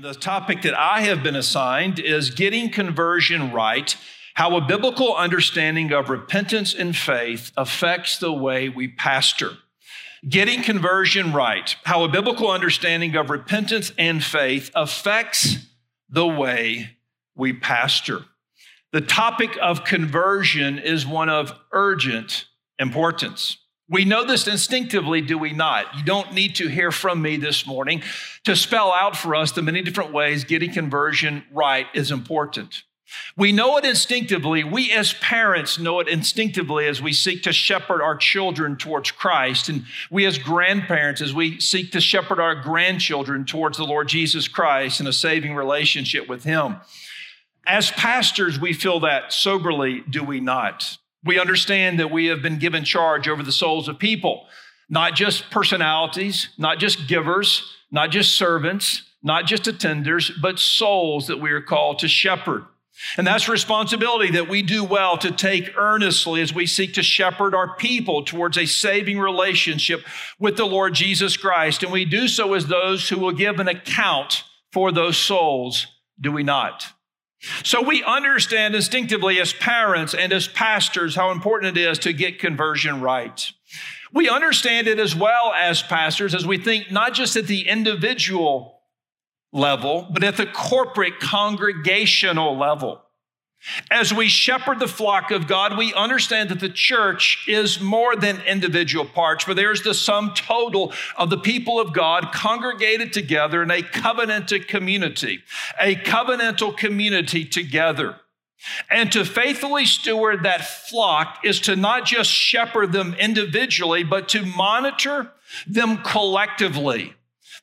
The topic that I have been assigned is getting conversion right, how a biblical understanding of repentance and faith affects the way we pastor. Getting conversion right, how a biblical understanding of repentance and faith affects the way we pastor. The topic of conversion is one of urgent importance. We know this instinctively, do we not? You don't need to hear from me this morning to spell out for us the many different ways getting conversion right is important. We know it instinctively. We as parents know it instinctively as we seek to shepherd our children towards Christ. And we as grandparents, as we seek to shepherd our grandchildren towards the Lord Jesus Christ in a saving relationship with Him. As pastors, we feel that soberly, do we not? We understand that we have been given charge over the souls of people, not just personalities, not just givers, not just servants, not just attenders, but souls that we are called to shepherd. And that's responsibility that we do well to take earnestly as we seek to shepherd our people towards a saving relationship with the Lord Jesus Christ. And we do so as those who will give an account for those souls, do we not? So we understand instinctively as parents and as pastors how important it is to get conversion right. We understand it as well as pastors as we think not just at the individual level, but at the corporate congregational level. As we shepherd the flock of God, we understand that the church is more than individual parts, but there's the sum total of the people of God congregated together in a covenanted community, a covenantal community together. And to faithfully steward that flock is to not just shepherd them individually, but to monitor them collectively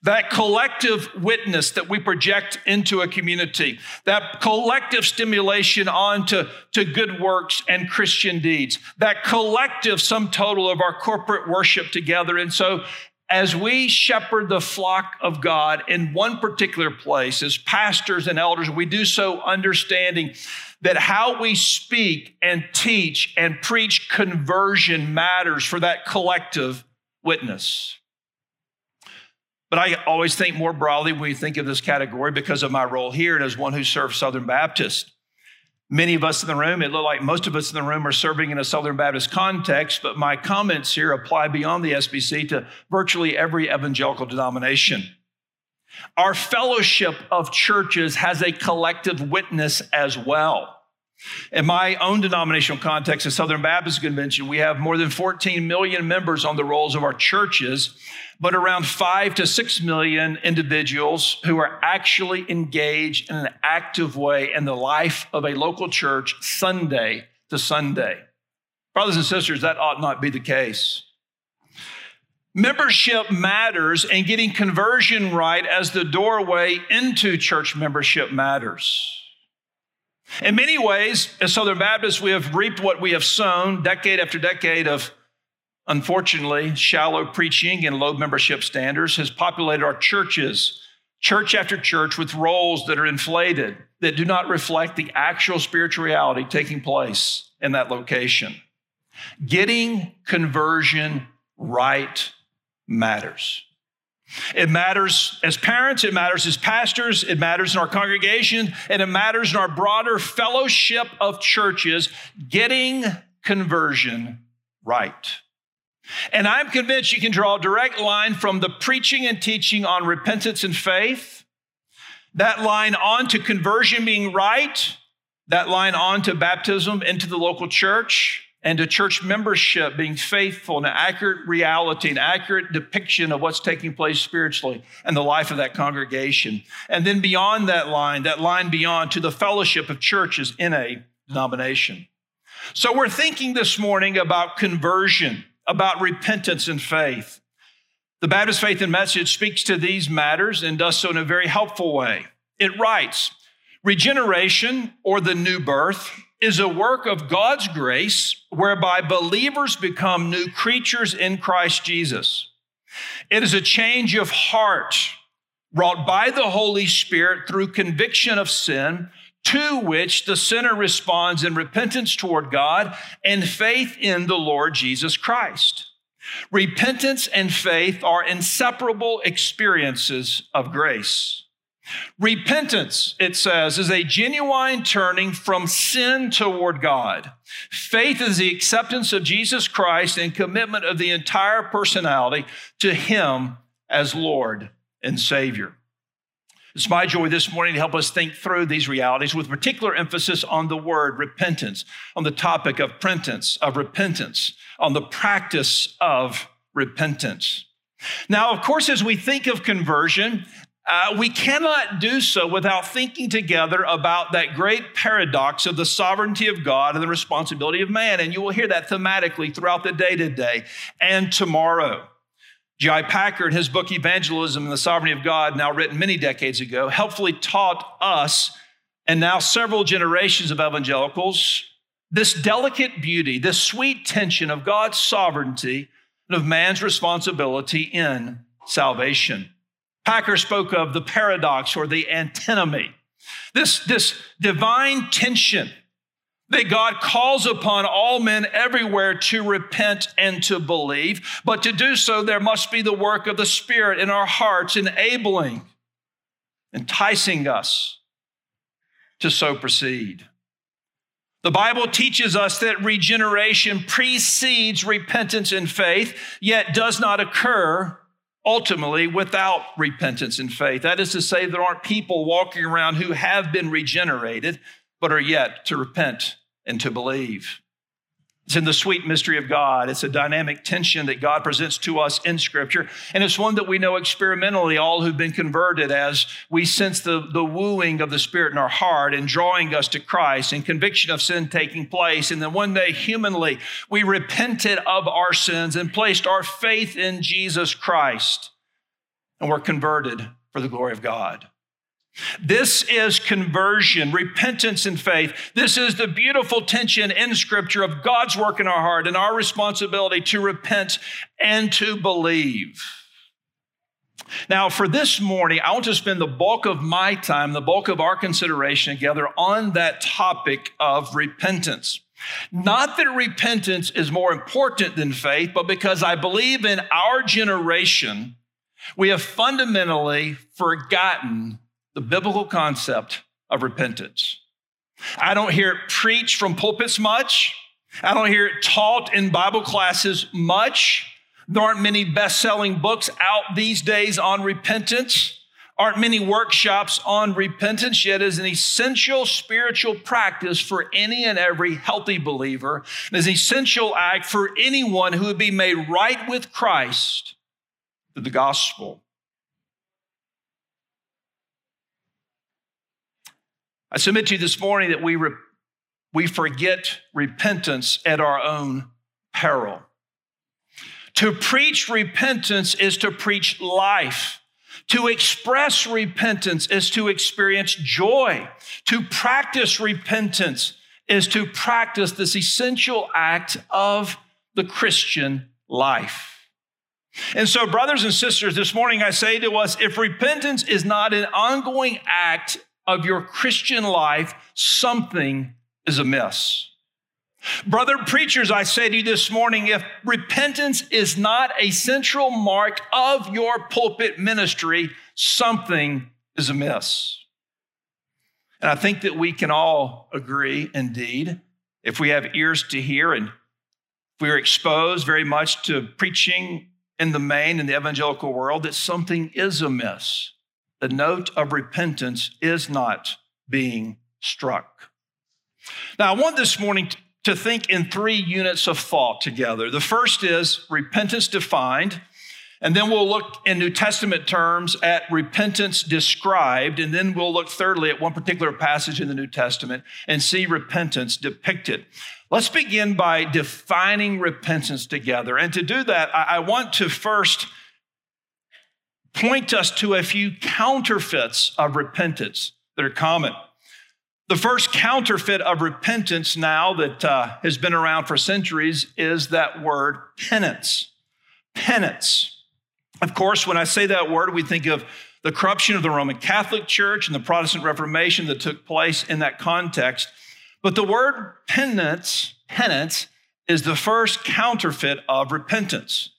that collective witness that we project into a community, that collective stimulation onto to good works and Christian deeds, that collective sum total of our corporate worship together. And so, as we shepherd the flock of God in one particular place, as pastors and elders, we do so understanding that how we speak and teach and preach conversion matters for that collective witness. But I always think more broadly when we think of this category because of my role here and as one who serves Southern Baptist. Many of us in the room, it looked like most of us in the room are serving in a Southern Baptist context, but my comments here apply beyond the SBC to virtually every evangelical denomination. Our fellowship of churches has a collective witness as well. In my own denominational context, the Southern Baptist Convention, we have more than 14 million members on the rolls of our churches, but around five to six million individuals who are actually engaged in an active way in the life of a local church Sunday to Sunday. Brothers and sisters, that ought not be the case. Membership matters, and getting conversion right as the doorway into church membership matters. In many ways, as Southern Baptists, we have reaped what we have sown decade after decade of, unfortunately, shallow preaching and low membership standards has populated our churches, church after church, with rolls that are inflated, that do not reflect the actual spiritual reality taking place in that location. Getting conversion right matters. It matters as parents, it matters as pastors, it matters in our congregation, and it matters in our broader fellowship of churches getting conversion right. And I'm convinced you can draw a direct line from the preaching and teaching on repentance and faith, that line on to conversion being right, that line on to baptism into the local church, and to church membership being faithful and an accurate reality, an accurate depiction of what's taking place spiritually and the life of that congregation. And then beyond that line, that line beyond to the fellowship of churches in a denomination. So we're thinking this morning about conversion, about repentance and faith. The Baptist Faith and Message speaks to these matters and does so in a very helpful way. It writes, Regeneration or the new birth is a work of God's grace whereby believers become new creatures in Christ Jesus. It is a change of heart wrought by the Holy Spirit through conviction of sin, to which the sinner responds in repentance toward God and faith in the Lord Jesus Christ. Repentance and faith are inseparable experiences of grace. Repentance, it says, is a genuine turning from sin toward God. Faith is the acceptance of Jesus Christ and commitment of the entire personality to Him as Lord and Savior. It's my joy this morning to help us think through these realities with particular emphasis on the word repentance, on the topic of repentance, of repentance, on the practice of repentance. Now, of course, as we think of conversion, uh, we cannot do so without thinking together about that great paradox of the sovereignty of God and the responsibility of man. And you will hear that thematically throughout the day today and tomorrow. J.I. Packer, in his book Evangelism and the Sovereignty of God, now written many decades ago, helpfully taught us and now several generations of evangelicals this delicate beauty, this sweet tension of God's sovereignty and of man's responsibility in salvation. Packer spoke of the paradox or the antinomy, this, this divine tension that God calls upon all men everywhere to repent and to believe. But to do so, there must be the work of the Spirit in our hearts, enabling, enticing us to so proceed. The Bible teaches us that regeneration precedes repentance and faith, yet does not occur ultimately without repentance and faith. That is to say, there aren't people walking around who have been regenerated, but are yet to repent and to believe. It's in the sweet mystery of God. It's a dynamic tension that God presents to us in Scripture. And it's one that we know experimentally, all who've been converted, as we sense the, the wooing of the Spirit in our heart and drawing us to Christ and conviction of sin taking place. And then one day, humanly, we repented of our sins and placed our faith in Jesus Christ. And we're converted for the glory of God. This is conversion, repentance, and faith. This is the beautiful tension in Scripture of God's work in our heart and our responsibility to repent and to believe. Now, for this morning, I want to spend the bulk of my time, the bulk of our consideration together on that topic of repentance. Not that repentance is more important than faith, but because I believe in our generation, we have fundamentally forgotten the biblical concept of repentance. I don't hear it preached from pulpits much. I don't hear it taught in Bible classes much. There aren't many best selling books out these days on repentance. Aren't many workshops on repentance, yet is an essential spiritual practice for any and every healthy believer. It is an essential act for anyone who would be made right with Christ through the gospel. I submit to you this morning that we, re- we forget repentance at our own peril. To preach repentance is to preach life. To express repentance is to experience joy. To practice repentance is to practice this essential act of the Christian life. And so, brothers and sisters, this morning I say to us if repentance is not an ongoing act of your Christian life, something is amiss. Brother preachers, I say to you this morning if repentance is not a central mark of your pulpit ministry, something is amiss. And I think that we can all agree, indeed, if we have ears to hear and we are exposed very much to preaching in the main in the evangelical world, that something is amiss the note of repentance is not being struck. Now, I want this morning to think in three units of thought together. The first is repentance defined, and then we'll look in New Testament terms at repentance described, and then we'll look thirdly at one particular passage in the New Testament and see repentance depicted. Let's begin by defining repentance together. And to do that, I want to first point us to a few counterfeits of repentance that are common. The first counterfeit of repentance now that uh, has been around for centuries is that word penance. Penance. Of course, when I say that word, we think of the corruption of the Roman Catholic Church and the Protestant Reformation that took place in that context. But the word penance, penance, is the first counterfeit of repentance.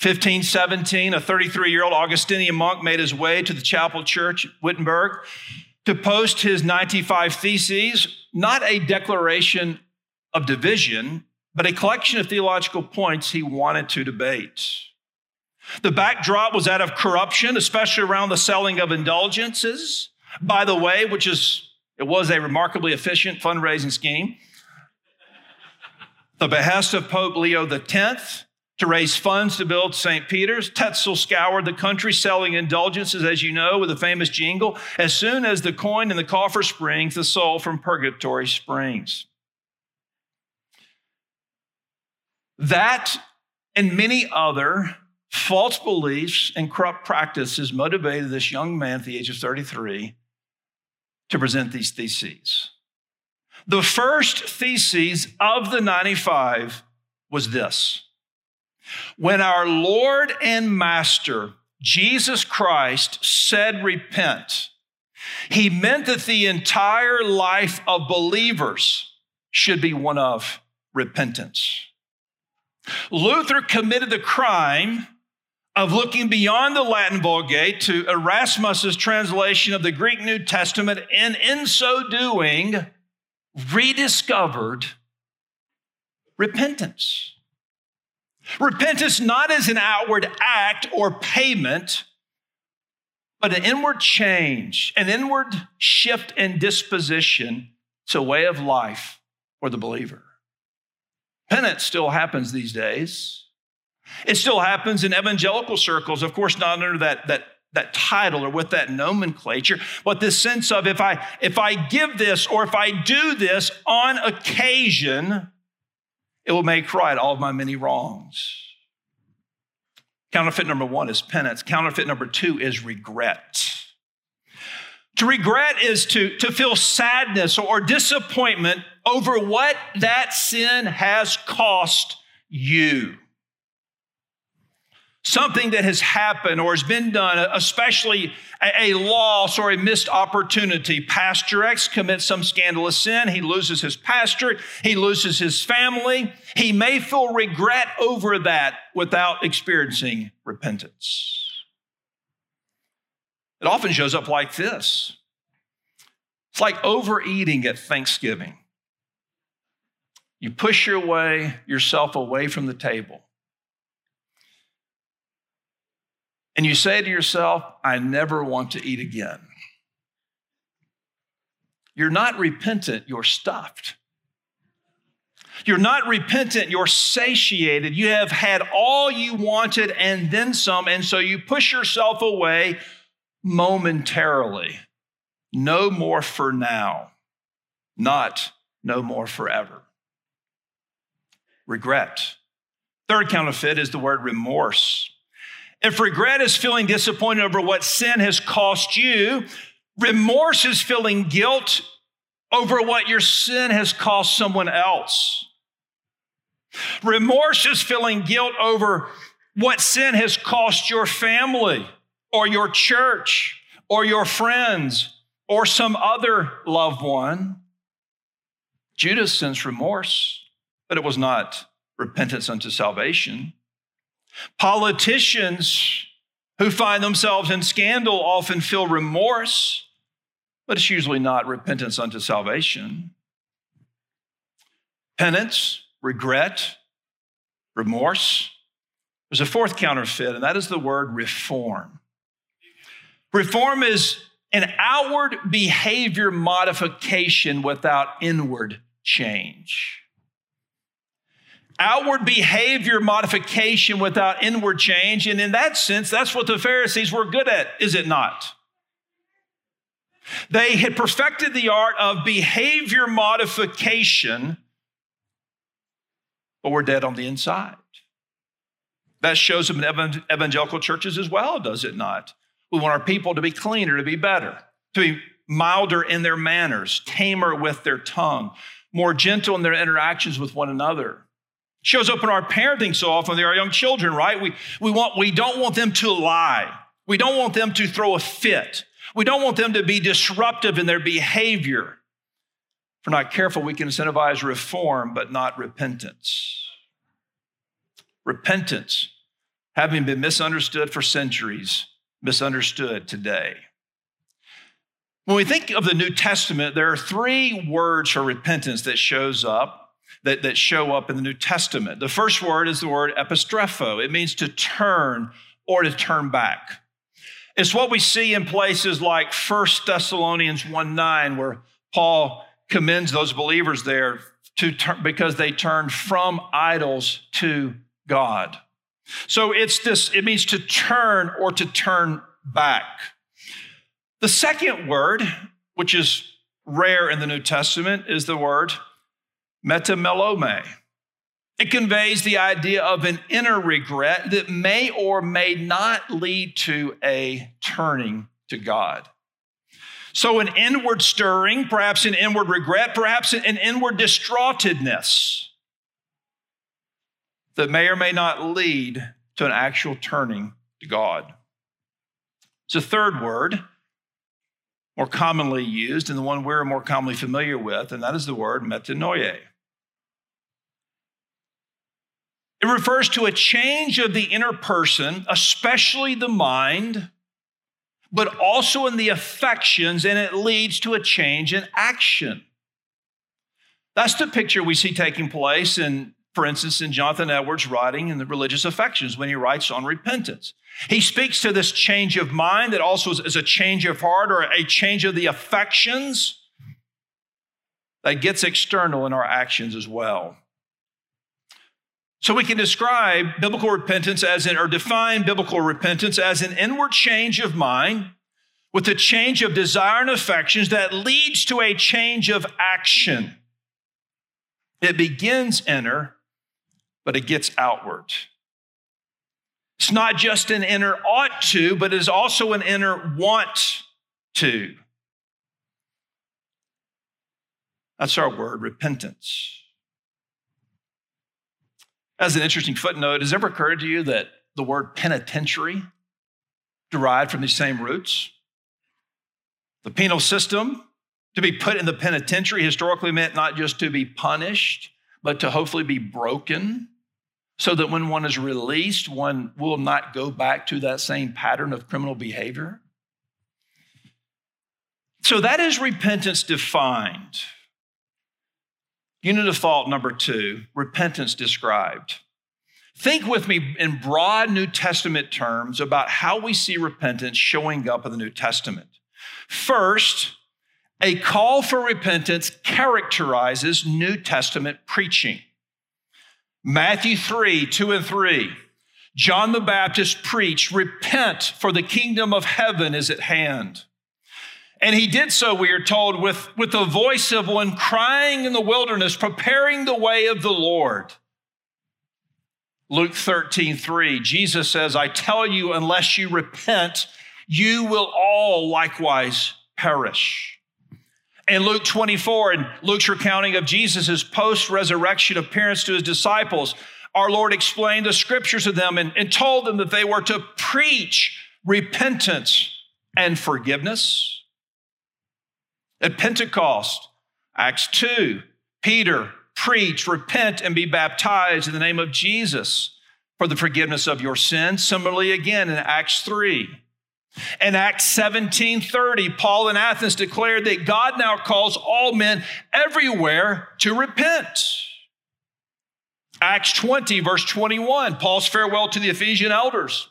1517, a 33 year old Augustinian monk made his way to the chapel church at Wittenberg to post his 95 Theses, not a declaration of division, but a collection of theological points he wanted to debate. The backdrop was that of corruption, especially around the selling of indulgences, by the way, which is, it was a remarkably efficient fundraising scheme. The behest of Pope Leo X to raise funds to build St. Peter's. Tetzel scoured the country selling indulgences, as you know, with the famous jingle as soon as the coin in the coffer springs, the soul from purgatory springs. That and many other false beliefs and corrupt practices motivated this young man at the age of 33 to present these theses. The first thesis of the 95 was this when our Lord and Master, Jesus Christ, said, Repent, he meant that the entire life of believers should be one of repentance. Luther committed the crime of looking beyond the Latin Vulgate to Erasmus's translation of the Greek New Testament, and in so doing, rediscovered repentance. Repentance not as an outward act or payment, but an inward change, an inward shift in disposition. A way of life for the believer. Penance still happens these days. It still happens in evangelical circles, of course, not under that, that, that title or with that nomenclature, but this sense of if I if I give this or if I do this on occasion, it will make right all of my many wrongs. Counterfeit number one is penance. Counterfeit number two is regret. To regret is to, to feel sadness or disappointment over what that sin has cost you something that has happened or has been done, especially a, loss or a missed opportunity. Pastor X commits some scandalous sin. He loses his pastorate. He loses his family. He may feel regret over that without experiencing repentance. It often shows up like this it's like overeating at Thanksgiving. You push your way, yourself away from the table. And you say to yourself, I never want to eat again, you're not repentant, you're stuffed. You're not repentant, you're satiated. You have had all you wanted and then some, and so you push yourself away momentarily. No more for now, not no more forever. Regret. Third counterfeit is the word remorse. If regret is feeling disappointed over what sin has cost you, remorse is feeling guilt over what your sin has cost someone else. Remorse is feeling guilt over what sin has cost your family or your church or your friends or some other loved one. Judas sensed remorse, but it was not repentance unto salvation. Politicians who find themselves in scandal often feel remorse, but it's usually not repentance unto salvation. Penance, regret, remorse. There's a fourth counterfeit, and that is the word reform. Reform is an outward behavior modification without inward change outward behavior modification without inward change. And in that sense, that's what the Pharisees were good at, is it not? They had perfected the art of behavior modification, but were dead on the inside. That shows up in evangelical churches as well, does it not? We want our people to be cleaner, to be better, to be milder in their manners, tamer with their tongue, more gentle in their interactions with one another. Shows up in our parenting so often. They are young children, right? We, we, want, we don't want them to lie. We don't want them to throw a fit. We don't want them to be disruptive in their behavior. If we're not careful, we can incentivize reform, but not repentance. Repentance having been misunderstood for centuries, misunderstood today. When we think of the New Testament, there are three words for repentance that shows up, that, that show up in the New Testament. The first word is the word epistrepho. It means to turn or to turn back. It's what we see in places like 1 Thessalonians 1 9, where Paul commends those believers there to turn, because they turned from idols to God. So it's this, it means to turn or to turn back. The second word, which is rare in the New Testament, is the word metamelomai. It conveys the idea of an inner regret that may or may not lead to a turning to God. So, an inward stirring, perhaps an inward regret, perhaps an inward distraughtedness that may or may not lead to an actual turning to God. It's a third word, more commonly used, and the one we're more commonly familiar with, and that is the word metanoia. It refers to a change of the inner person, especially the mind, but also in the affections, and it leads to a change in action. That's the picture we see taking place in for instance, in Jonathan Edwards' writing in the religious affections when he writes on repentance. He speaks to this change of mind that also is a change of heart or a change of the affections that gets external in our actions as well. So we can describe biblical repentance as an, or define biblical repentance as an inward change of mind with a change of desire and affections that leads to a change of action. It begins inner but it gets outward. It's not just an inner ought to, but it is also an inner want to. That's our word, repentance. As an interesting footnote, has it ever occurred to you that the word penitentiary derived from these same roots? The penal system, to be put in the penitentiary, historically meant not just to be punished, but to hopefully be broken so that when one is released, one will not go back to that same pattern of criminal behavior. So that is repentance defined. Unit of thought number two repentance described. Think with me in broad New Testament terms about how we see repentance showing up in the New Testament. First, a call for repentance characterizes New Testament preaching. Matthew 3 2 and 3. John the Baptist preached, Repent, for the kingdom of heaven is at hand. And he did so, we are told, with, with the voice of one crying in the wilderness, preparing the way of the Lord. Luke 13, 3, Jesus says, I tell you, unless you repent, you will all likewise perish in Luke 24, in Luke's recounting of Jesus' post resurrection appearance to his disciples, our Lord explained the scriptures to them and, and told them that they were to preach repentance and forgiveness. At Pentecost, Acts 2, Peter preached, repent and be baptized in the name of Jesus for the forgiveness of your sins. Similarly, again in Acts 3. In Acts 17 30, Paul in Athens declared that God now calls all men everywhere to repent. Acts 20, verse 21, Paul's farewell to the Ephesian elders.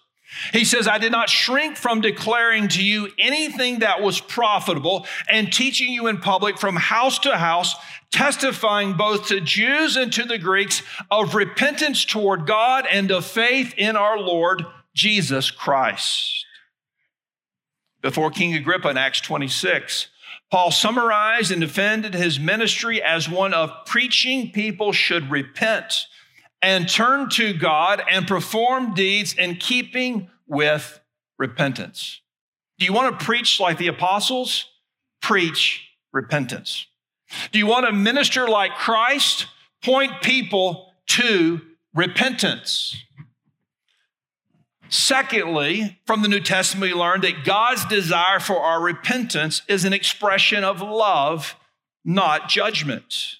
He says, I did not shrink from declaring to you anything that was profitable and teaching you in public from house to house, testifying both to Jews and to the Greeks of repentance toward God and of faith in our Lord Jesus Christ before King Agrippa in Acts 26. Paul summarized and defended his ministry as one of preaching people should repent and turn to God and perform deeds in keeping with repentance. Do you want to preach like the apostles? Preach repentance. Do you want to minister like Christ? Point people to repentance. Secondly, from the New Testament, we learn that God's desire for our repentance is an expression of love, not judgment.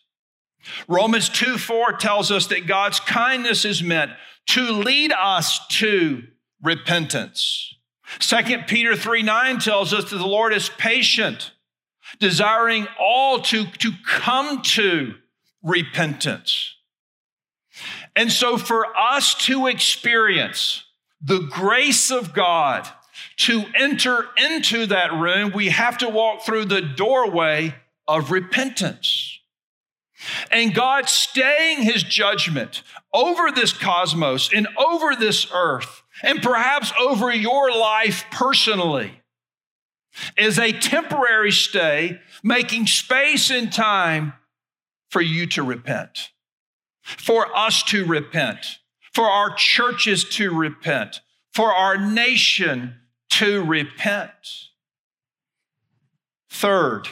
Romans 2 4 tells us that God's kindness is meant to lead us to repentance. 2 Peter 3 9 tells us that the Lord is patient, desiring all to, to come to repentance. And so, for us to experience the grace of God, to enter into that room, we have to walk through the doorway of repentance. And God staying his judgment over this cosmos and over this earth, and perhaps over your life personally, is a temporary stay, making space and time for you to repent, for us to repent, for our churches to repent, for our nation to repent. Third,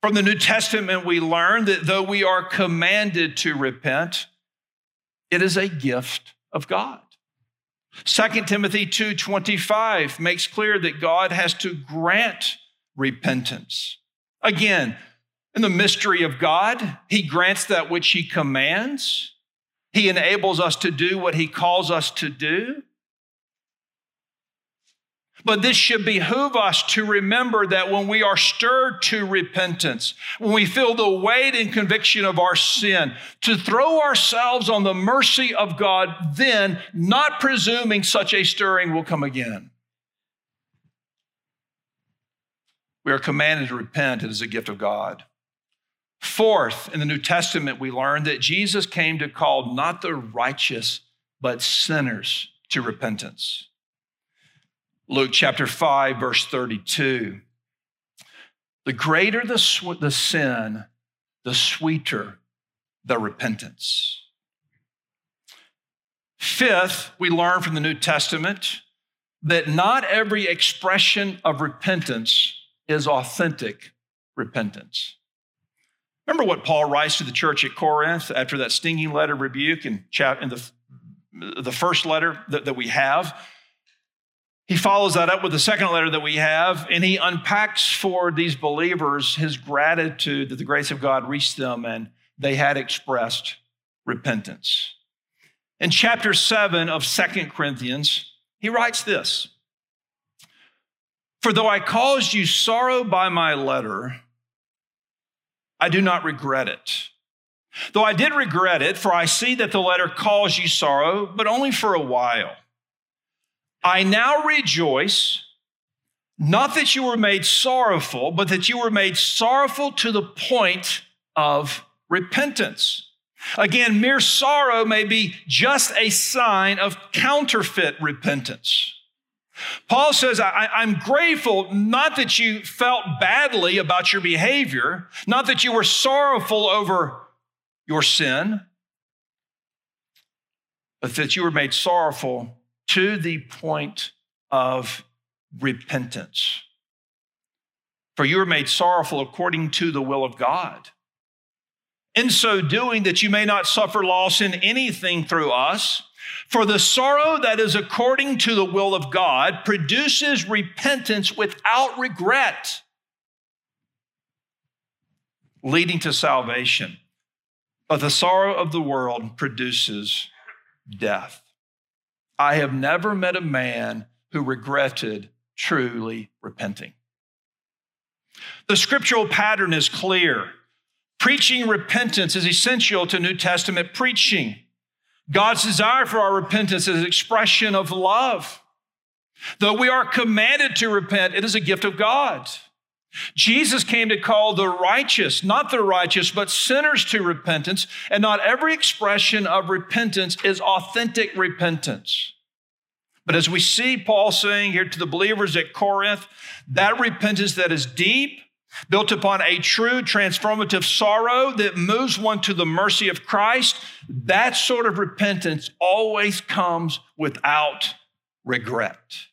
from the New Testament, we learn that though we are commanded to repent, it is a gift of God. 2 Timothy 2:25 makes clear that God has to grant repentance. Again, in the mystery of God, he grants that which he commands. He enables us to do what he calls us to do. But this should behoove us to remember that when we are stirred to repentance, when we feel the weight and conviction of our sin, to throw ourselves on the mercy of God, then not presuming such a stirring will come again. We are commanded to repent. It is a gift of God. Fourth, in the New Testament, we learn that Jesus came to call not the righteous, but sinners to repentance. Luke chapter 5, verse 32. The greater the, sw- the sin, the sweeter the repentance. Fifth, we learn from the New Testament that not every expression of repentance is authentic repentance. Remember what Paul writes to the church at Corinth after that stinging letter of rebuke in, the, the first letter that, that we have? He follows that up with the second letter that we have, and he unpacks for these believers his gratitude that the grace of God reached them and they had expressed repentance. In chapter 7 of Second Corinthians, he writes this For though I caused you sorrow by my letter, I do not regret it. Though I did regret it, for I see that the letter caused you sorrow, but only for a while. I now rejoice, not that you were made sorrowful, but that you were made sorrowful to the point of repentance. Again, mere sorrow may be just a sign of counterfeit repentance. Paul says, I, am grateful not that you felt badly about your behavior, not that you were sorrowful over your sin, but that you were made sorrowful to the point of repentance. For you were made sorrowful according to the will of God. In so doing, that you may not suffer loss in anything through us. For the sorrow that is according to the will of God produces repentance without regret, leading to salvation. But the sorrow of the world produces death. I have never met a man who regretted truly repenting. The scriptural pattern is clear. Preaching repentance is essential to New Testament preaching. God's desire for our repentance is an expression of love. Though we are commanded to repent, it is a gift of God. Jesus came to call the righteous, not the righteous, but sinners to repentance, and not every expression of repentance is authentic repentance. But as we see Paul saying here to the believers at Corinth, that repentance that is deep, built upon a true transformative sorrow that moves one to the mercy of Christ, that sort of repentance always comes without regret.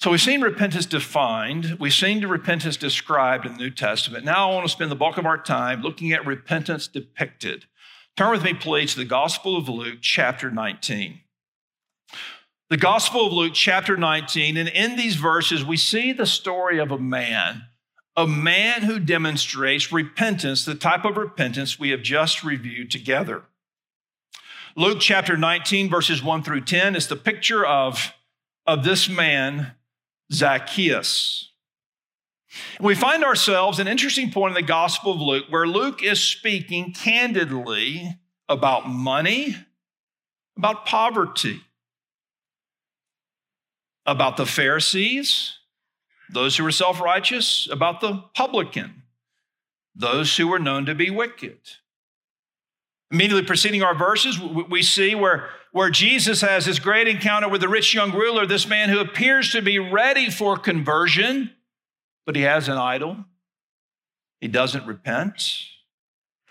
So we've seen repentance defined, we've seen repentance described in the New Testament. Now I want to spend the bulk of our time looking at repentance depicted. Turn with me, please, to the Gospel of Luke, chapter 19. The Gospel of Luke, chapter 19, and in these verses, we see the story of a man a man who demonstrates repentance, the type of repentance we have just reviewed together. Luke chapter 19, verses 1 through 10 is the picture of, of this man, Zacchaeus. We find ourselves an interesting point in the Gospel of Luke where Luke is speaking candidly about money, about poverty, about the Pharisees, those who were self righteous, about the publican, those who were known to be wicked. Immediately preceding our verses, we see where, where Jesus has this great encounter with the rich young ruler, this man who appears to be ready for conversion, but he has an idol. He doesn't repent.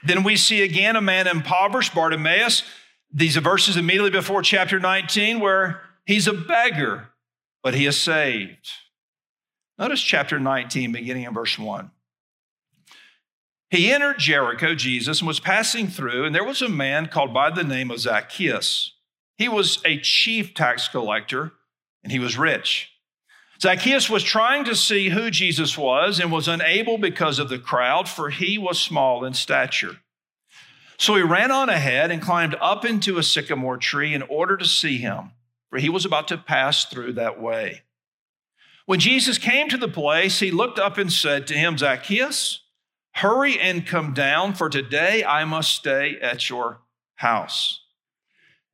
Then we see again a man impoverished, Bartimaeus. These are verses immediately before chapter 19, where he's a beggar, but he is saved. Notice chapter 19, beginning in verse 1. He entered Jericho, Jesus, and was passing through, and there was a man called by the name of Zacchaeus. He was a chief tax collector, and he was rich. Zacchaeus was trying to see who Jesus was and was unable because of the crowd, for he was small in stature. So he ran on ahead and climbed up into a sycamore tree in order to see him, for he was about to pass through that way. When Jesus came to the place, he looked up and said to him, Zacchaeus, hurry and come down, for today I must stay at your house.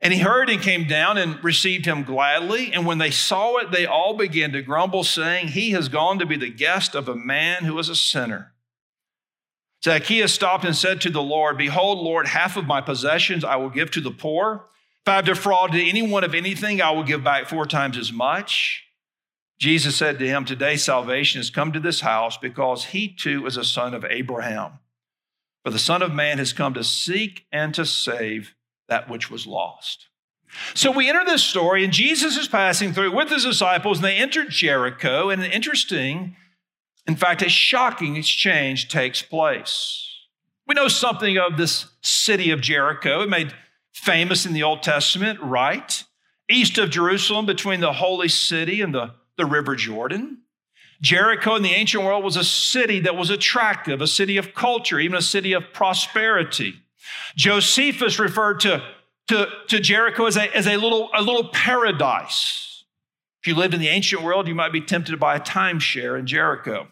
And he hurried and came down and received him gladly. And when they saw it, they all began to grumble, saying, He has gone to be the guest of a man who is a sinner. Zacchaeus stopped and said to the Lord, Behold, Lord, half of my possessions I will give to the poor. If I have defrauded anyone of anything, I will give back four times as much. Jesus said to him, Today salvation has come to this house because he too is a son of Abraham. For the Son of Man has come to seek and to save that which was lost. So we enter this story, and Jesus is passing through with his disciples, and they enter Jericho, and an interesting, in fact, a shocking exchange takes place. We know something of this city of Jericho. It made famous in the Old Testament, right? East of Jerusalem, between the holy city and the the River Jordan. Jericho in the ancient world was a city that was attractive, a city of culture, even a city of prosperity. Josephus referred to, to, to Jericho as, a, as a, little, a little paradise. If you lived in the ancient world, you might be tempted to buy a timeshare in Jericho.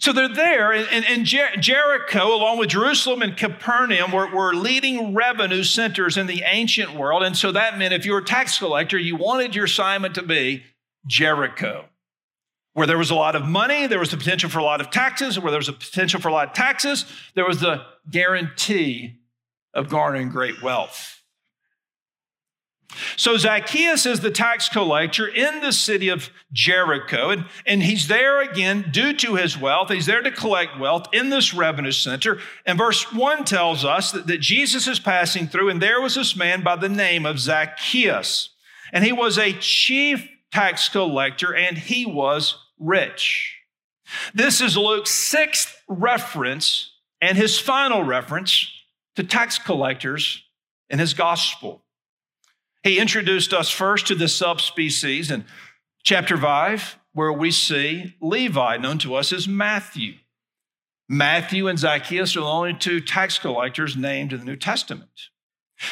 So they're there, and, and Jer- Jericho, along with Jerusalem and Capernaum, were, were leading revenue centers in the ancient world. And so that meant if you were a tax collector, you wanted your assignment to be Jericho, where there was a lot of money, there was the potential for a lot of taxes, where there was a potential for a lot of taxes, there was the guarantee of garnering great wealth. So Zacchaeus is the tax collector in the city of Jericho, and, and he's there again due to his wealth. He's there to collect wealth in this revenue center. And verse 1 tells us that, that Jesus is passing through, and there was this man by the name of Zacchaeus. And he was a chief tax collector, and he was rich. This is Luke's sixth reference and his final reference to tax collectors in his gospel. He introduced us first to the subspecies in chapter 5, where we see Levi, known to us as Matthew. Matthew and Zacchaeus are the only two tax collectors named in the New Testament.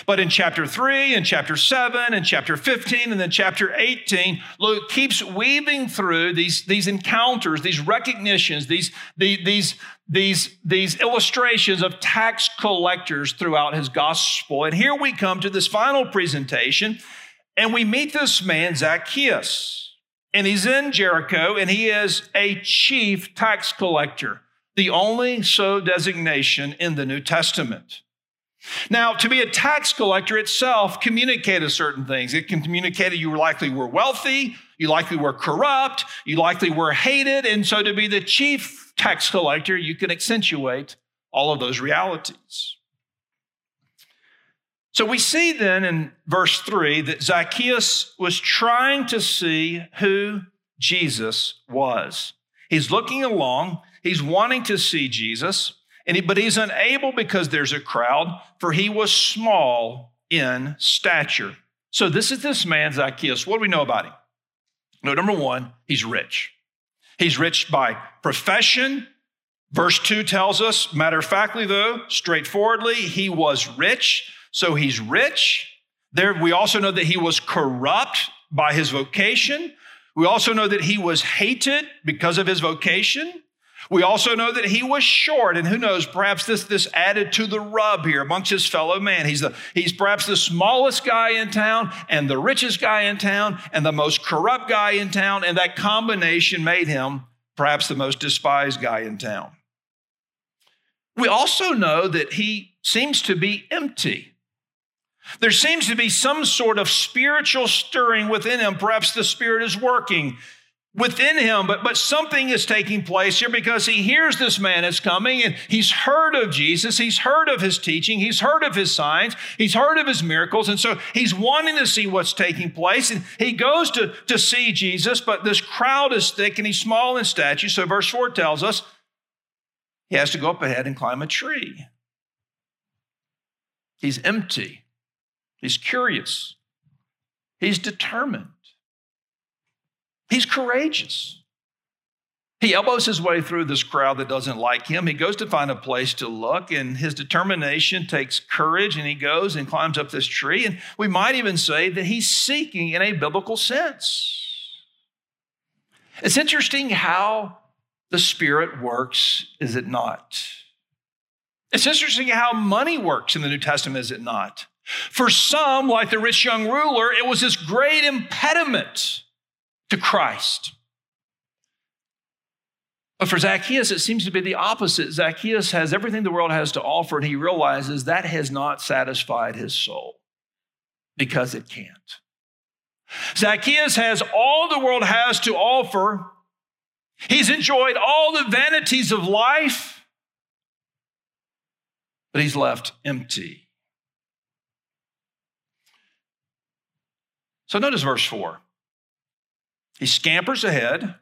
But in chapter 3 and chapter 7 and chapter 15 and then chapter 18, Luke keeps weaving through these, these encounters, these recognitions, these, these, these, these illustrations of tax collectors throughout his gospel. And here we come to this final presentation, and we meet this man, Zacchaeus. And he's in Jericho, and he is a chief tax collector, the only so designation in the New Testament. Now, to be a tax collector itself communicated certain things. It communicated you likely were wealthy, you likely were corrupt, you likely were hated. And so to be the chief tax collector, you can accentuate all of those realities. So we see then in verse 3 that Zacchaeus was trying to see who Jesus was. He's looking along, he's wanting to see Jesus. And he, but he's unable because there's a crowd, for he was small in stature. So this is this man, Zacchaeus. What do we know about him? No, number one, he's rich. He's rich by profession. Verse 2 tells us, matter of factly, though, straightforwardly, he was rich. So he's rich. There, we also know that he was corrupt by his vocation. We also know that he was hated because of his vocation. We also know that he was short, and who knows, perhaps this, this added to the rub here amongst his fellow man. He's, the, he's perhaps the smallest guy in town, and the richest guy in town, and the most corrupt guy in town, and that combination made him perhaps the most despised guy in town. We also know that he seems to be empty. There seems to be some sort of spiritual stirring within him. Perhaps the Spirit is working within him, but, but something is taking place here because he hears this man is coming and he's heard of Jesus. He's heard of his teaching. He's heard of his signs. He's heard of his miracles. And so he's wanting to see what's taking place. And he goes to, to see Jesus, but this crowd is thick and he's small in stature. So verse 4 tells us he has to go up ahead and climb a tree. He's empty. He's curious. He's determined. He's courageous. He elbows his way through this crowd that doesn't like him. He goes to find a place to look, and his determination takes courage, and he goes and climbs up this tree. And we might even say that he's seeking in a biblical sense. It's interesting how the Spirit works, is it not? It's interesting how money works in the New Testament, is it not? For some, like the rich young ruler, it was this great impediment to Christ. But for Zacchaeus, it seems to be the opposite. Zacchaeus has everything the world has to offer, and he realizes that has not satisfied his soul because it can't. Zacchaeus has all the world has to offer. He's enjoyed all the vanities of life, but he's left empty. So notice verse 4. He scampers ahead,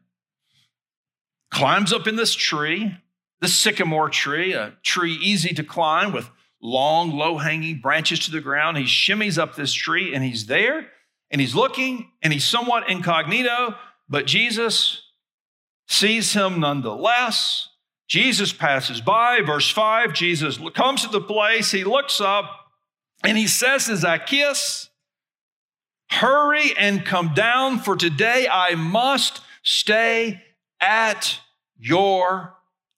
climbs up in this tree, this sycamore tree, a tree easy to climb with long, low hanging branches to the ground. He shimmies up this tree and he's there and he's looking and he's somewhat incognito, but Jesus sees him nonetheless. Jesus passes by. Verse 5 Jesus comes to the place, he looks up, and he says to Zacchaeus, Hurry and come down, for today I must stay at your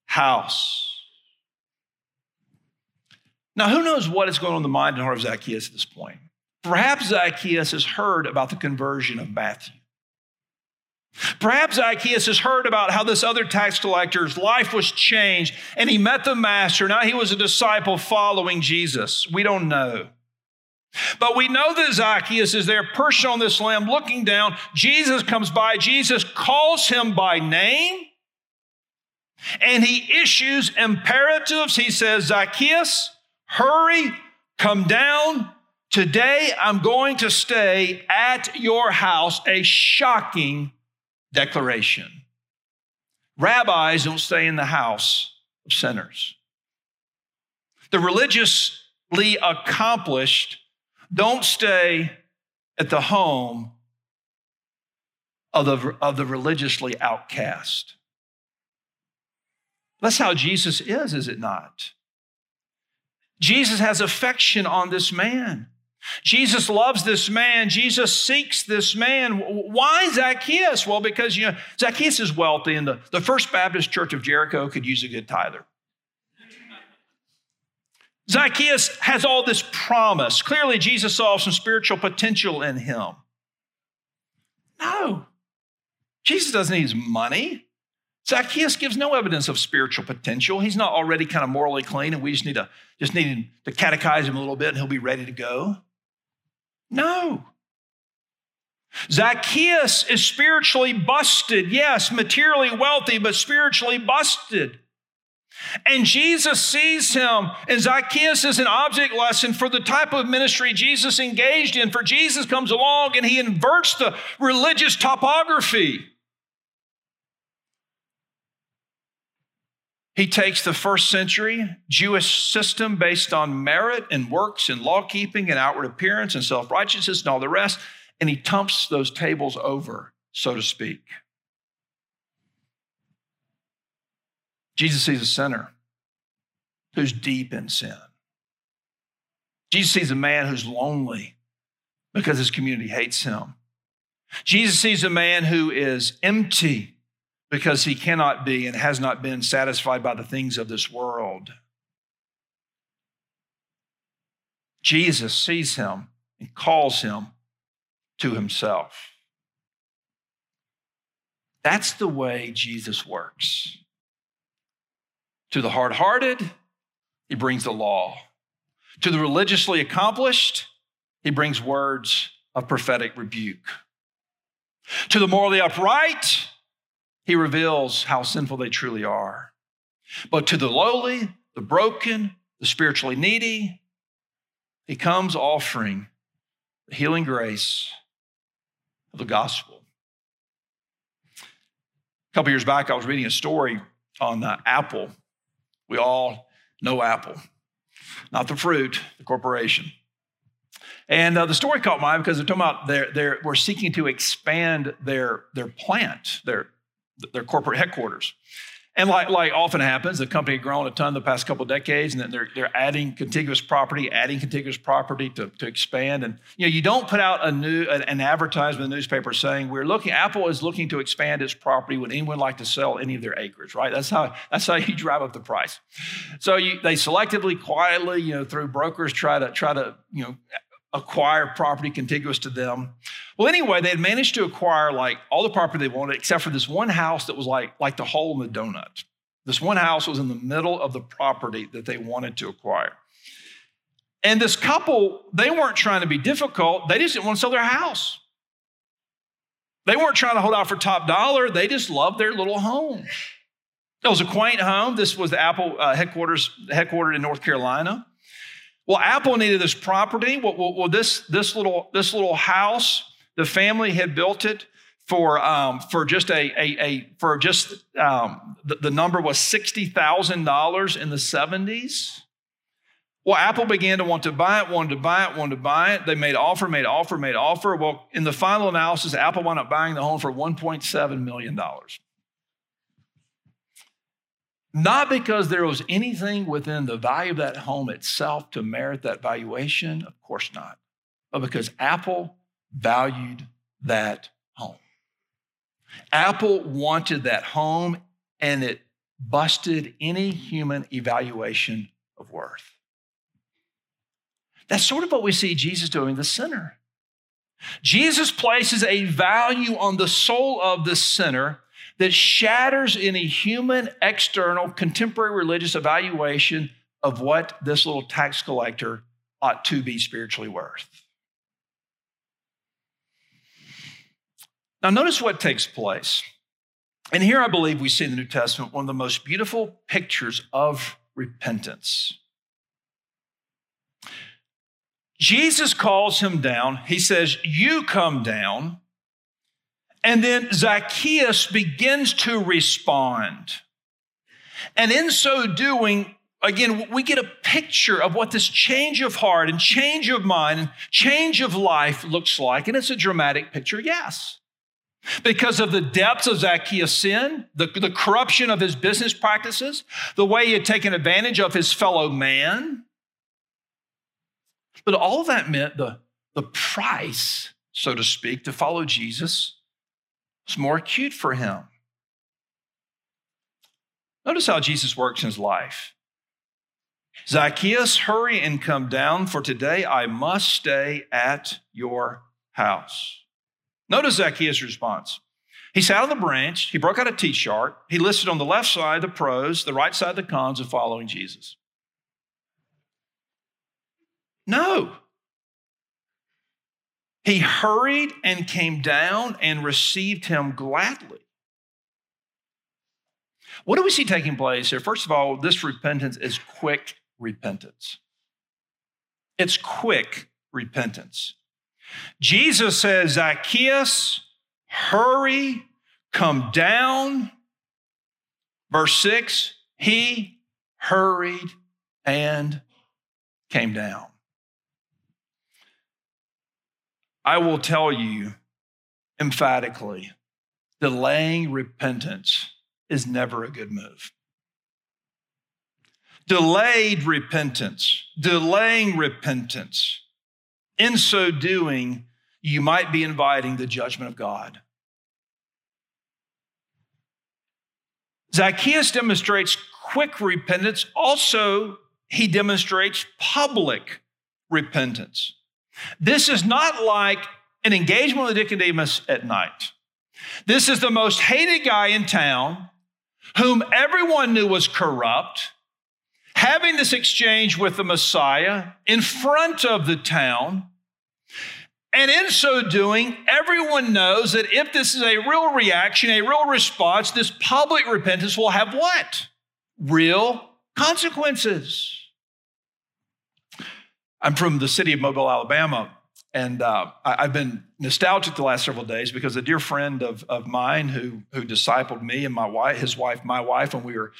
house. Now, who knows what is going on in the mind and heart of Zacchaeus at this point? Perhaps Zacchaeus has heard about the conversion of Matthew. Perhaps Zacchaeus has heard about how this other tax collector's life was changed and he met the master. Now he was a disciple following Jesus. We don't know. But we know that Zacchaeus is there perched on this limb looking down. Jesus comes by. Jesus calls him by name and he issues imperatives. He says, Zacchaeus, hurry, come down. Today I'm going to stay at your house. A shocking declaration. Rabbis don't stay in the house of sinners. The religiously accomplished don't stay at the home of the, of the religiously outcast. That's how Jesus is, is it not? Jesus has affection on this man. Jesus loves this man. Jesus seeks this man. Why Zacchaeus? Well, because you know Zacchaeus is wealthy, and the, the First Baptist Church of Jericho could use a good tither. Zacchaeus has all this promise. Clearly, Jesus saw some spiritual potential in him. No, Jesus doesn't need his money. Zacchaeus gives no evidence of spiritual potential. He's not already kind of morally clean, and we just need to just need to catechize him a little bit, and he'll be ready to go. No. Zacchaeus is spiritually busted. Yes, materially wealthy, but spiritually busted. And Jesus sees him, and Zacchaeus is an object lesson for the type of ministry Jesus engaged in. For Jesus comes along and he inverts the religious topography. He takes the first century Jewish system based on merit and works and law keeping and outward appearance and self righteousness and all the rest, and he tumps those tables over, so to speak. Jesus sees a sinner who's deep in sin. Jesus sees a man who's lonely because his community hates him. Jesus sees a man who is empty because he cannot be and has not been satisfied by the things of this world. Jesus sees him and calls him to himself. That's the way Jesus works. To the hard hearted, he brings the law. To the religiously accomplished, he brings words of prophetic rebuke. To the morally upright, he reveals how sinful they truly are. But to the lowly, the broken, the spiritually needy, he comes offering the healing grace of the gospel. A couple years back, I was reading a story on uh, Apple. We all know Apple, not the fruit, the corporation. And uh, the story caught my eye because they're talking about they're, they're, we're seeking to expand their, their plant, their, their corporate headquarters. And like, like often happens, the company had grown a ton the past couple of decades, and then they're, they're adding contiguous property, adding contiguous property to, to expand. And you know, you don't put out a new an advertisement in the newspaper saying we're looking. Apple is looking to expand its property. Would anyone like to sell any of their acres? Right? That's how that's how you drive up the price. So you, they selectively, quietly, you know, through brokers try to try to you know acquire property contiguous to them. Well, anyway, they had managed to acquire like all the property they wanted, except for this one house that was like, like the hole in the donut. This one house was in the middle of the property that they wanted to acquire. And this couple, they weren't trying to be difficult, they just didn't want to sell their house. They weren't trying to hold out for top dollar, they just loved their little home. It was a quaint home. This was the Apple uh, headquarters, headquartered in North Carolina. Well, Apple needed this property. Well, well, well, this, this, little, this little house, the family had built it for, um, for just a, a, a for just um, the, the number was $60,000 in the 70s. Well, Apple began to want to buy it, wanted to buy it, wanted to buy it. They made offer, made offer, made offer. Well, in the final analysis, Apple wound up buying the home for $1.7 million. Not because there was anything within the value of that home itself to merit that valuation, of course not, but because Apple valued that home. Apple wanted that home and it busted any human evaluation of worth. That's sort of what we see Jesus doing the sinner. Jesus places a value on the soul of the sinner that shatters any human, external, contemporary religious evaluation of what this little tax collector ought to be spiritually worth. Now, notice what takes place. And here I believe we see in the New Testament one of the most beautiful pictures of repentance. Jesus calls him down. He says, You come down. And then Zacchaeus begins to respond. And in so doing, again, we get a picture of what this change of heart and change of mind and change of life looks like. And it's a dramatic picture, yes. Because of the depths of Zacchaeus' sin, the, the corruption of his business practices, the way he had taken advantage of his fellow man. But all that meant the, the price, so to speak, to follow Jesus it's more acute for him. Notice how Jesus works in his life. Zacchaeus, hurry and come down, for today I must stay at your house. Notice Zacchaeus' response. He sat on the branch, he broke out a T chart, he listed on the left side the pros, the right side the cons of following Jesus. No. He hurried and came down and received him gladly. What do we see taking place here? First of all, this repentance is quick repentance. It's quick repentance. Jesus says, Zacchaeus, hurry, come down. Verse 6 He hurried and came down. I will tell you emphatically delaying repentance is never a good move. delayed repentance, delaying repentance. In so doing, you might be inviting the judgment of God. Zacchaeus demonstrates quick repentance. Also, he demonstrates public repentance. This is not like an engagement with Nicodemus at night. This is the most hated guy in town, whom everyone knew was corrupt, having this exchange with the Messiah in front of the town. And in so doing, everyone knows that if this is a real reaction, a real response, this public repentance will have what? Real consequences. I'm from the city of Mobile, Alabama, and uh, I, have been nostalgic the last several days because a dear friend of, of mine who, who discipled me and my wife, his wife, my wife, when we were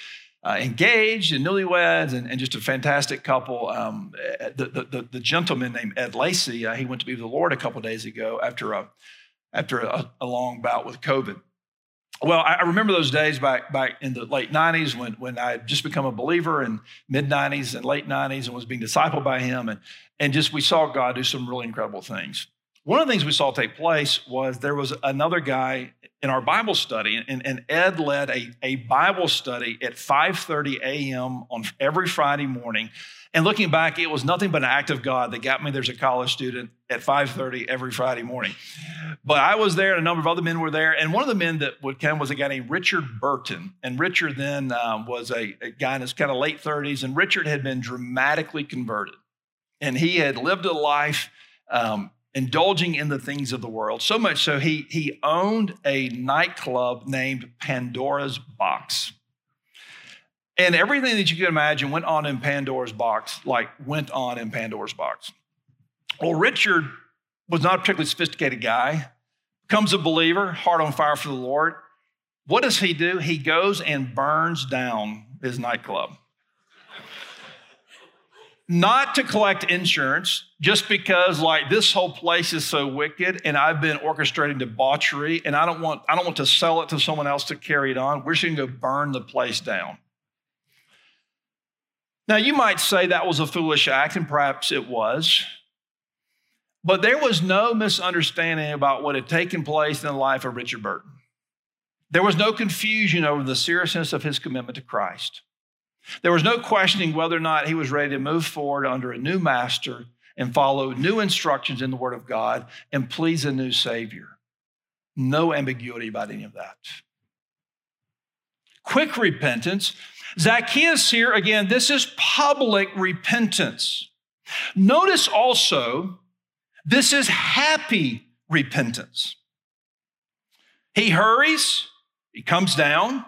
uh, engaged and newlyweds and, and, just a fantastic couple. Um, the, the, the, gentleman named Ed Lacey, uh, he went to be with the Lord a couple days ago after a, after a, a long bout with COVID. Well, I remember those days back back in the late 90s when, when I had just become a believer in mid 90s and late 90s and was being discipled by him. And, and just we saw God do some really incredible things. One of the things we saw take place was there was another guy in our Bible study, and, and Ed led a, a Bible study at 5:30 a.m. on every Friday morning. And looking back, it was nothing but an act of God that got me there as a college student at 5:30 every Friday morning. But I was there, and a number of other men were there. And one of the men that would come was a guy named Richard Burton. And Richard then um, was a, a guy in his kind of late 30s, and Richard had been dramatically converted, and he had lived a life um, indulging in the things of the world. So much so he, he owned a nightclub named Pandora's Box. And everything that you can imagine went on in Pandora's box, like went on in Pandora's box. Well, Richard was not a particularly sophisticated guy, becomes a believer, heart on fire for the Lord. What does he do? He goes and burns down his nightclub not to collect insurance just because like this whole place is so wicked and I've been orchestrating debauchery and I don't want I don't want to sell it to someone else to carry it on. We're just to go burn the place down. Now you might say that was a foolish act and perhaps it was. But there was no misunderstanding about what had taken place in the life of Richard Burton. There was no confusion over the seriousness of his commitment to Christ. There was no questioning whether or not he was ready to move forward under a new master and follow new instructions in the Word of God and please a new Savior. No ambiguity about any of that. Quick repentance. Zacchaeus here, again, this is public repentance. Notice also, this is happy repentance. He hurries, he comes down,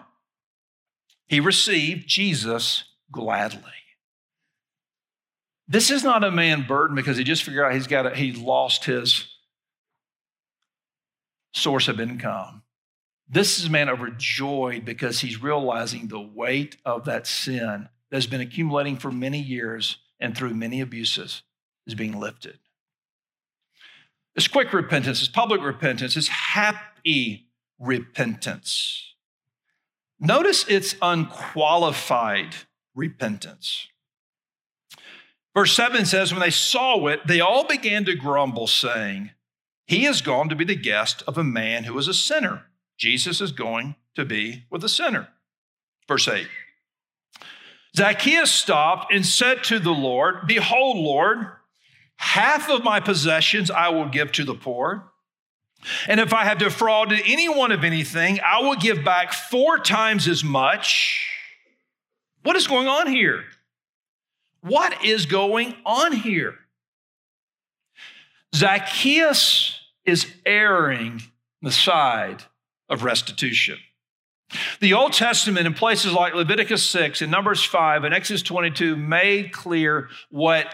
he received Jesus gladly. This is not a man burdened because he just figured out he's got a, he lost his source of income. This is a man overjoyed because he's realizing the weight of that sin that's been accumulating for many years and through many abuses is being lifted. It's quick repentance, it's public repentance, it's happy repentance. Notice it's unqualified repentance. Verse 7 says, When they saw it, they all began to grumble, saying, He is gone to be the guest of a man who is a sinner. Jesus is going to be with a sinner. Verse 8 Zacchaeus stopped and said to the Lord, Behold, Lord, half of my possessions I will give to the poor. And if I have defrauded anyone of anything, I will give back four times as much. What is going on here? What is going on here? Zacchaeus is erring the side of restitution. The Old Testament, in places like Leviticus 6 and Numbers 5 and Exodus 22, made clear what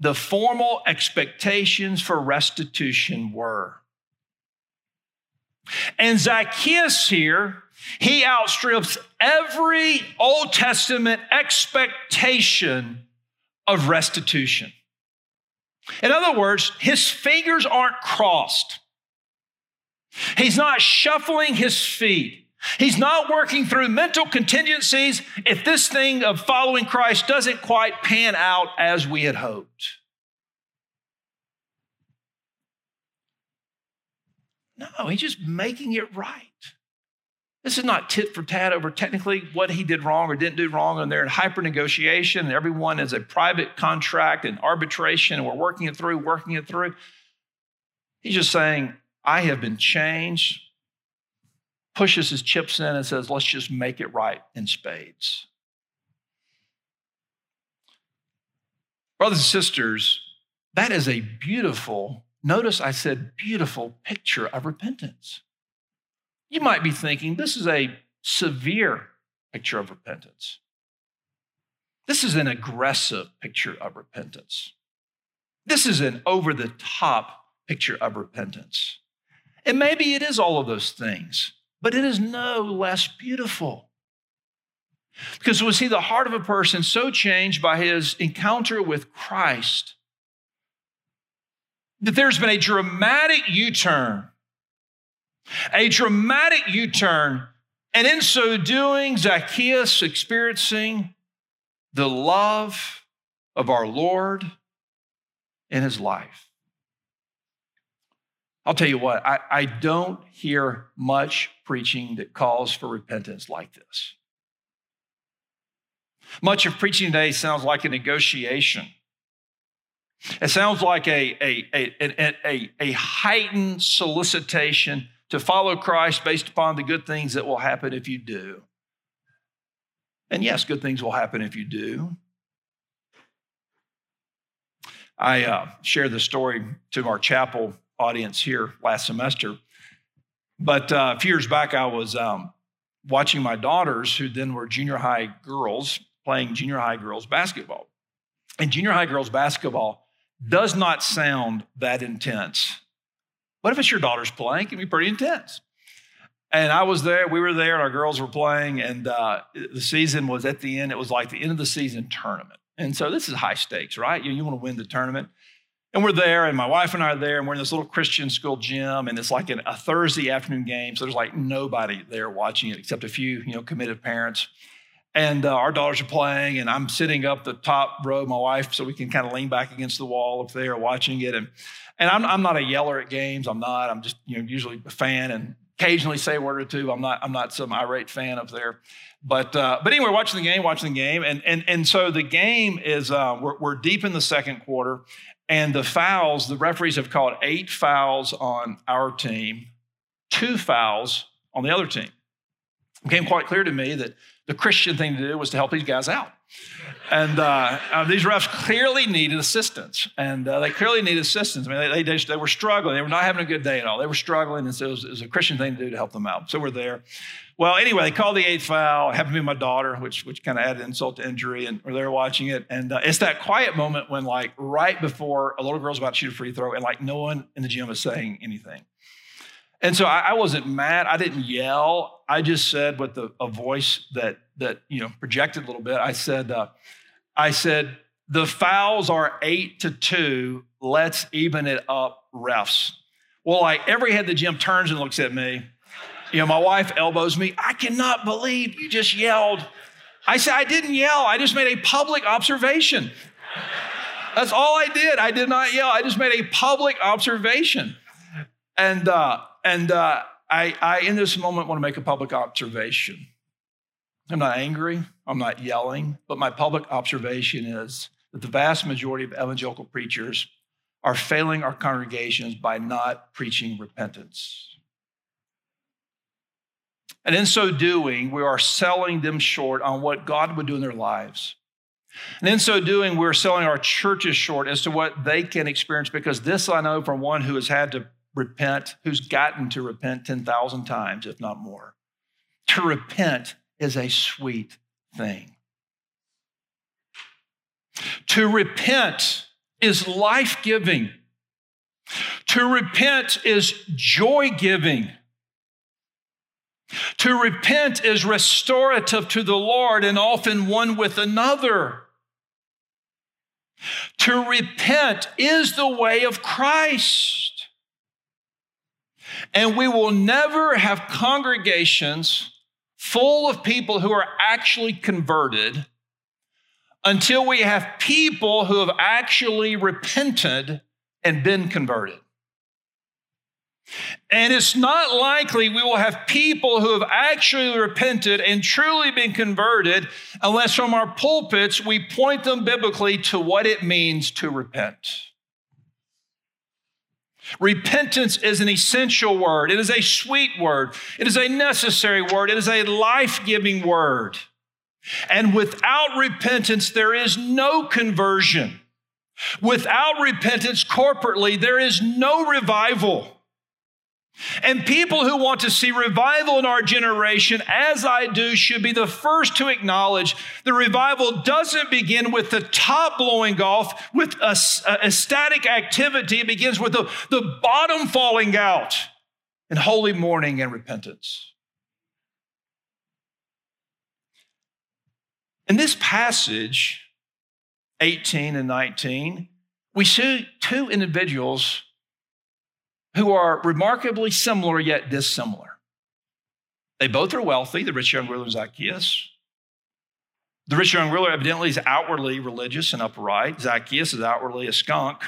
the formal expectations for restitution were. And Zacchaeus here, he outstrips every Old Testament expectation of restitution. In other words, his fingers aren't crossed. He's not shuffling his feet. He's not working through mental contingencies if this thing of following Christ doesn't quite pan out as we had hoped. No, he's just making it right. This is not tit for tat over technically what he did wrong or didn't do wrong, and they're in hyper negotiation, and everyone is a private contract and arbitration, and we're working it through, working it through. He's just saying, I have been changed, pushes his chips in and says, let's just make it right in spades. Brothers and sisters, that is a beautiful Notice I said beautiful picture of repentance. You might be thinking this is a severe picture of repentance. This is an aggressive picture of repentance. This is an over the top picture of repentance. And maybe it is all of those things, but it is no less beautiful. Because we see the heart of a person so changed by his encounter with Christ that there's been a dramatic U turn. A dramatic U turn. And in so doing, Zacchaeus experiencing the love of our Lord in his life. I'll tell you what, I, I don't hear much preaching that calls for repentance like this. Much of preaching today sounds like a negotiation it sounds like a, a, a, a, a, heightened solicitation to follow Christ based upon the good things that will happen if you do. And yes, good things will happen if you do. I uh, the story to our chapel audience here last semester. But uh, a few years back, I was um, watching my daughters, who then were junior high girls, playing junior high girls basketball. And junior high girls basketball does not sound that intense. What if it's your daughter's playing? It can be pretty intense. And I was there, we were there, and our girls were playing, and uh, the season was at the end. It was like the end of the season tournament. And so this is high stakes, right? You, you want to win the tournament. And we're there, and my wife and I are there, and we're in this little Christian school gym, and it's like an, a Thursday afternoon game. So there's like nobody there watching it except a few, you know, committed parents. And uh, our daughters are playing, and I'm sitting up the top row, my wife, so we can kind of lean back against the wall if they are watching it. And, and I'm, I'm not a yeller at games. I'm not. I'm just you know usually a fan and occasionally say a word or two. I'm not. I'm not some irate fan up there. But uh, but anyway, watching the game, watching the game, and and and so the game is uh, we're, we're deep in the second quarter, and the fouls. The referees have called eight fouls on our team, two fouls on the other team. It became quite clear to me that the Christian thing to do was to help these guys out. And uh, uh, these refs clearly needed assistance, and uh, they clearly needed assistance. I mean, they, they, they, were struggling. They were not having a good day at all. They were struggling, and so it was, it was, a Christian thing to do to help them out. So we're there. Well, anyway, they called the eighth foul. It happened to be my daughter, which which kind of added insult to injury, and we're there watching it. And uh, it's that quiet moment when, like, right before a little girl's about to shoot a free throw, and like no one in the gym is saying anything. And so I, I, wasn't mad. I didn't yell. I just said with a, a voice that that you know projected a little bit. I said, uh, I said the fouls are eight to two. Let's even it up, refs. Well, like every head in the gym turns and looks at me. You know, my wife elbows me. I cannot believe you just yelled. I said, I didn't yell. I just made a public observation. That's all I did. I did not yell. I just made a public observation. And uh, and uh, I, I, in this moment, want to make a public observation. I'm not angry, I'm not yelling, but my public observation is that the vast majority of evangelical preachers are failing our congregations by not preaching repentance. And in so doing, we are selling them short on what God would do in their lives. And in so doing, we're selling our churches short as to what they can experience because this I know from one who has had to repent, who's gotten to repent 10,000 times, if not more. To repent is a sweet thing. To repent is life giving. To repent is joy giving. To repent is restorative to the Lord and often one with another. To repent is the way of Christ. And we will never have congregations full of people who are actually converted until we have people who have actually repented and been converted. And it's not likely we will have people who have actually repented and truly been converted unless from our pulpits we point them biblically to what it means to repent. Repentance is an essential word. It is a sweet word. It is a necessary word. It is a life giving word. And without repentance, there is no conversion. Without repentance corporately, there is no revival. And people who want to see revival in our generation, as I do, should be the first to acknowledge the revival doesn't begin with the top blowing off, with a, a static activity. It begins with the, the bottom falling out in holy mourning and repentance. In this passage, 18 and 19, we see two individuals who are remarkably similar yet dissimilar. They both are wealthy, the rich young ruler Zacchaeus. The rich young ruler evidently is outwardly religious and upright. Zacchaeus is outwardly a skunk.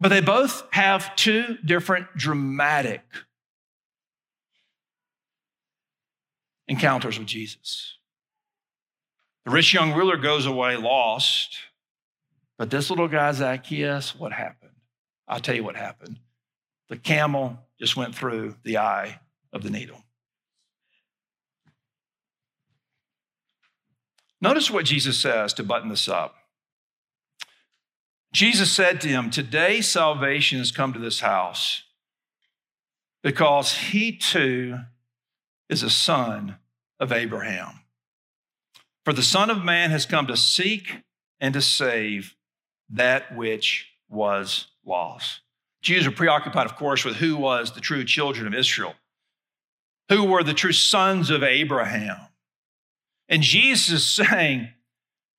But they both have two different dramatic encounters with Jesus. The rich young ruler goes away lost. But this little guy, Zacchaeus, what happened? I'll tell you what happened. The camel just went through the eye of the needle. Notice what Jesus says to button this up. Jesus said to him, Today salvation has come to this house because he too is a son of Abraham. For the Son of Man has come to seek and to save that which was lost. Jews are preoccupied, of course, with who was the true children of Israel, who were the true sons of Abraham. And Jesus is saying,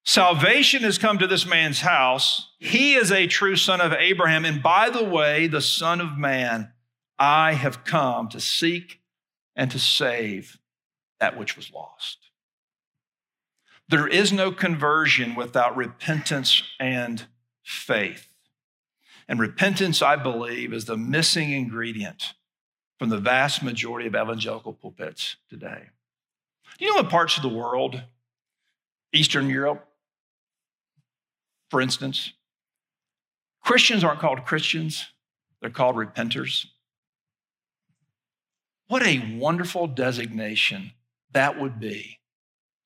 Salvation has come to this man's house. He is a true son of Abraham. And by the way, the Son of Man, I have come to seek and to save that which was lost. There is no conversion without repentance and faith. And repentance, I believe, is the missing ingredient from the vast majority of evangelical pulpits today. Do you know what parts of the world, Eastern Europe, for instance, Christians aren't called Christians, they're called repenters? What a wonderful designation that would be.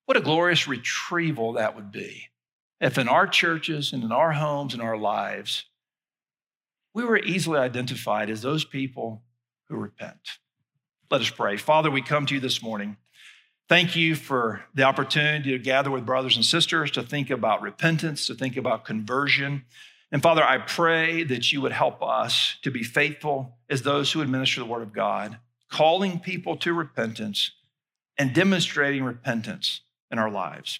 What a glorious retrieval that would be if in our churches and in our homes and our lives, we were easily identified as those people who repent. Let us pray. Father, we come to you this morning. Thank you for the opportunity to gather with brothers and sisters to think about repentance, to think about conversion. And Father, I pray that you would help us to be faithful as those who administer the word of God, calling people to repentance and demonstrating repentance in our lives.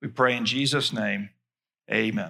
We pray in Jesus' name, amen.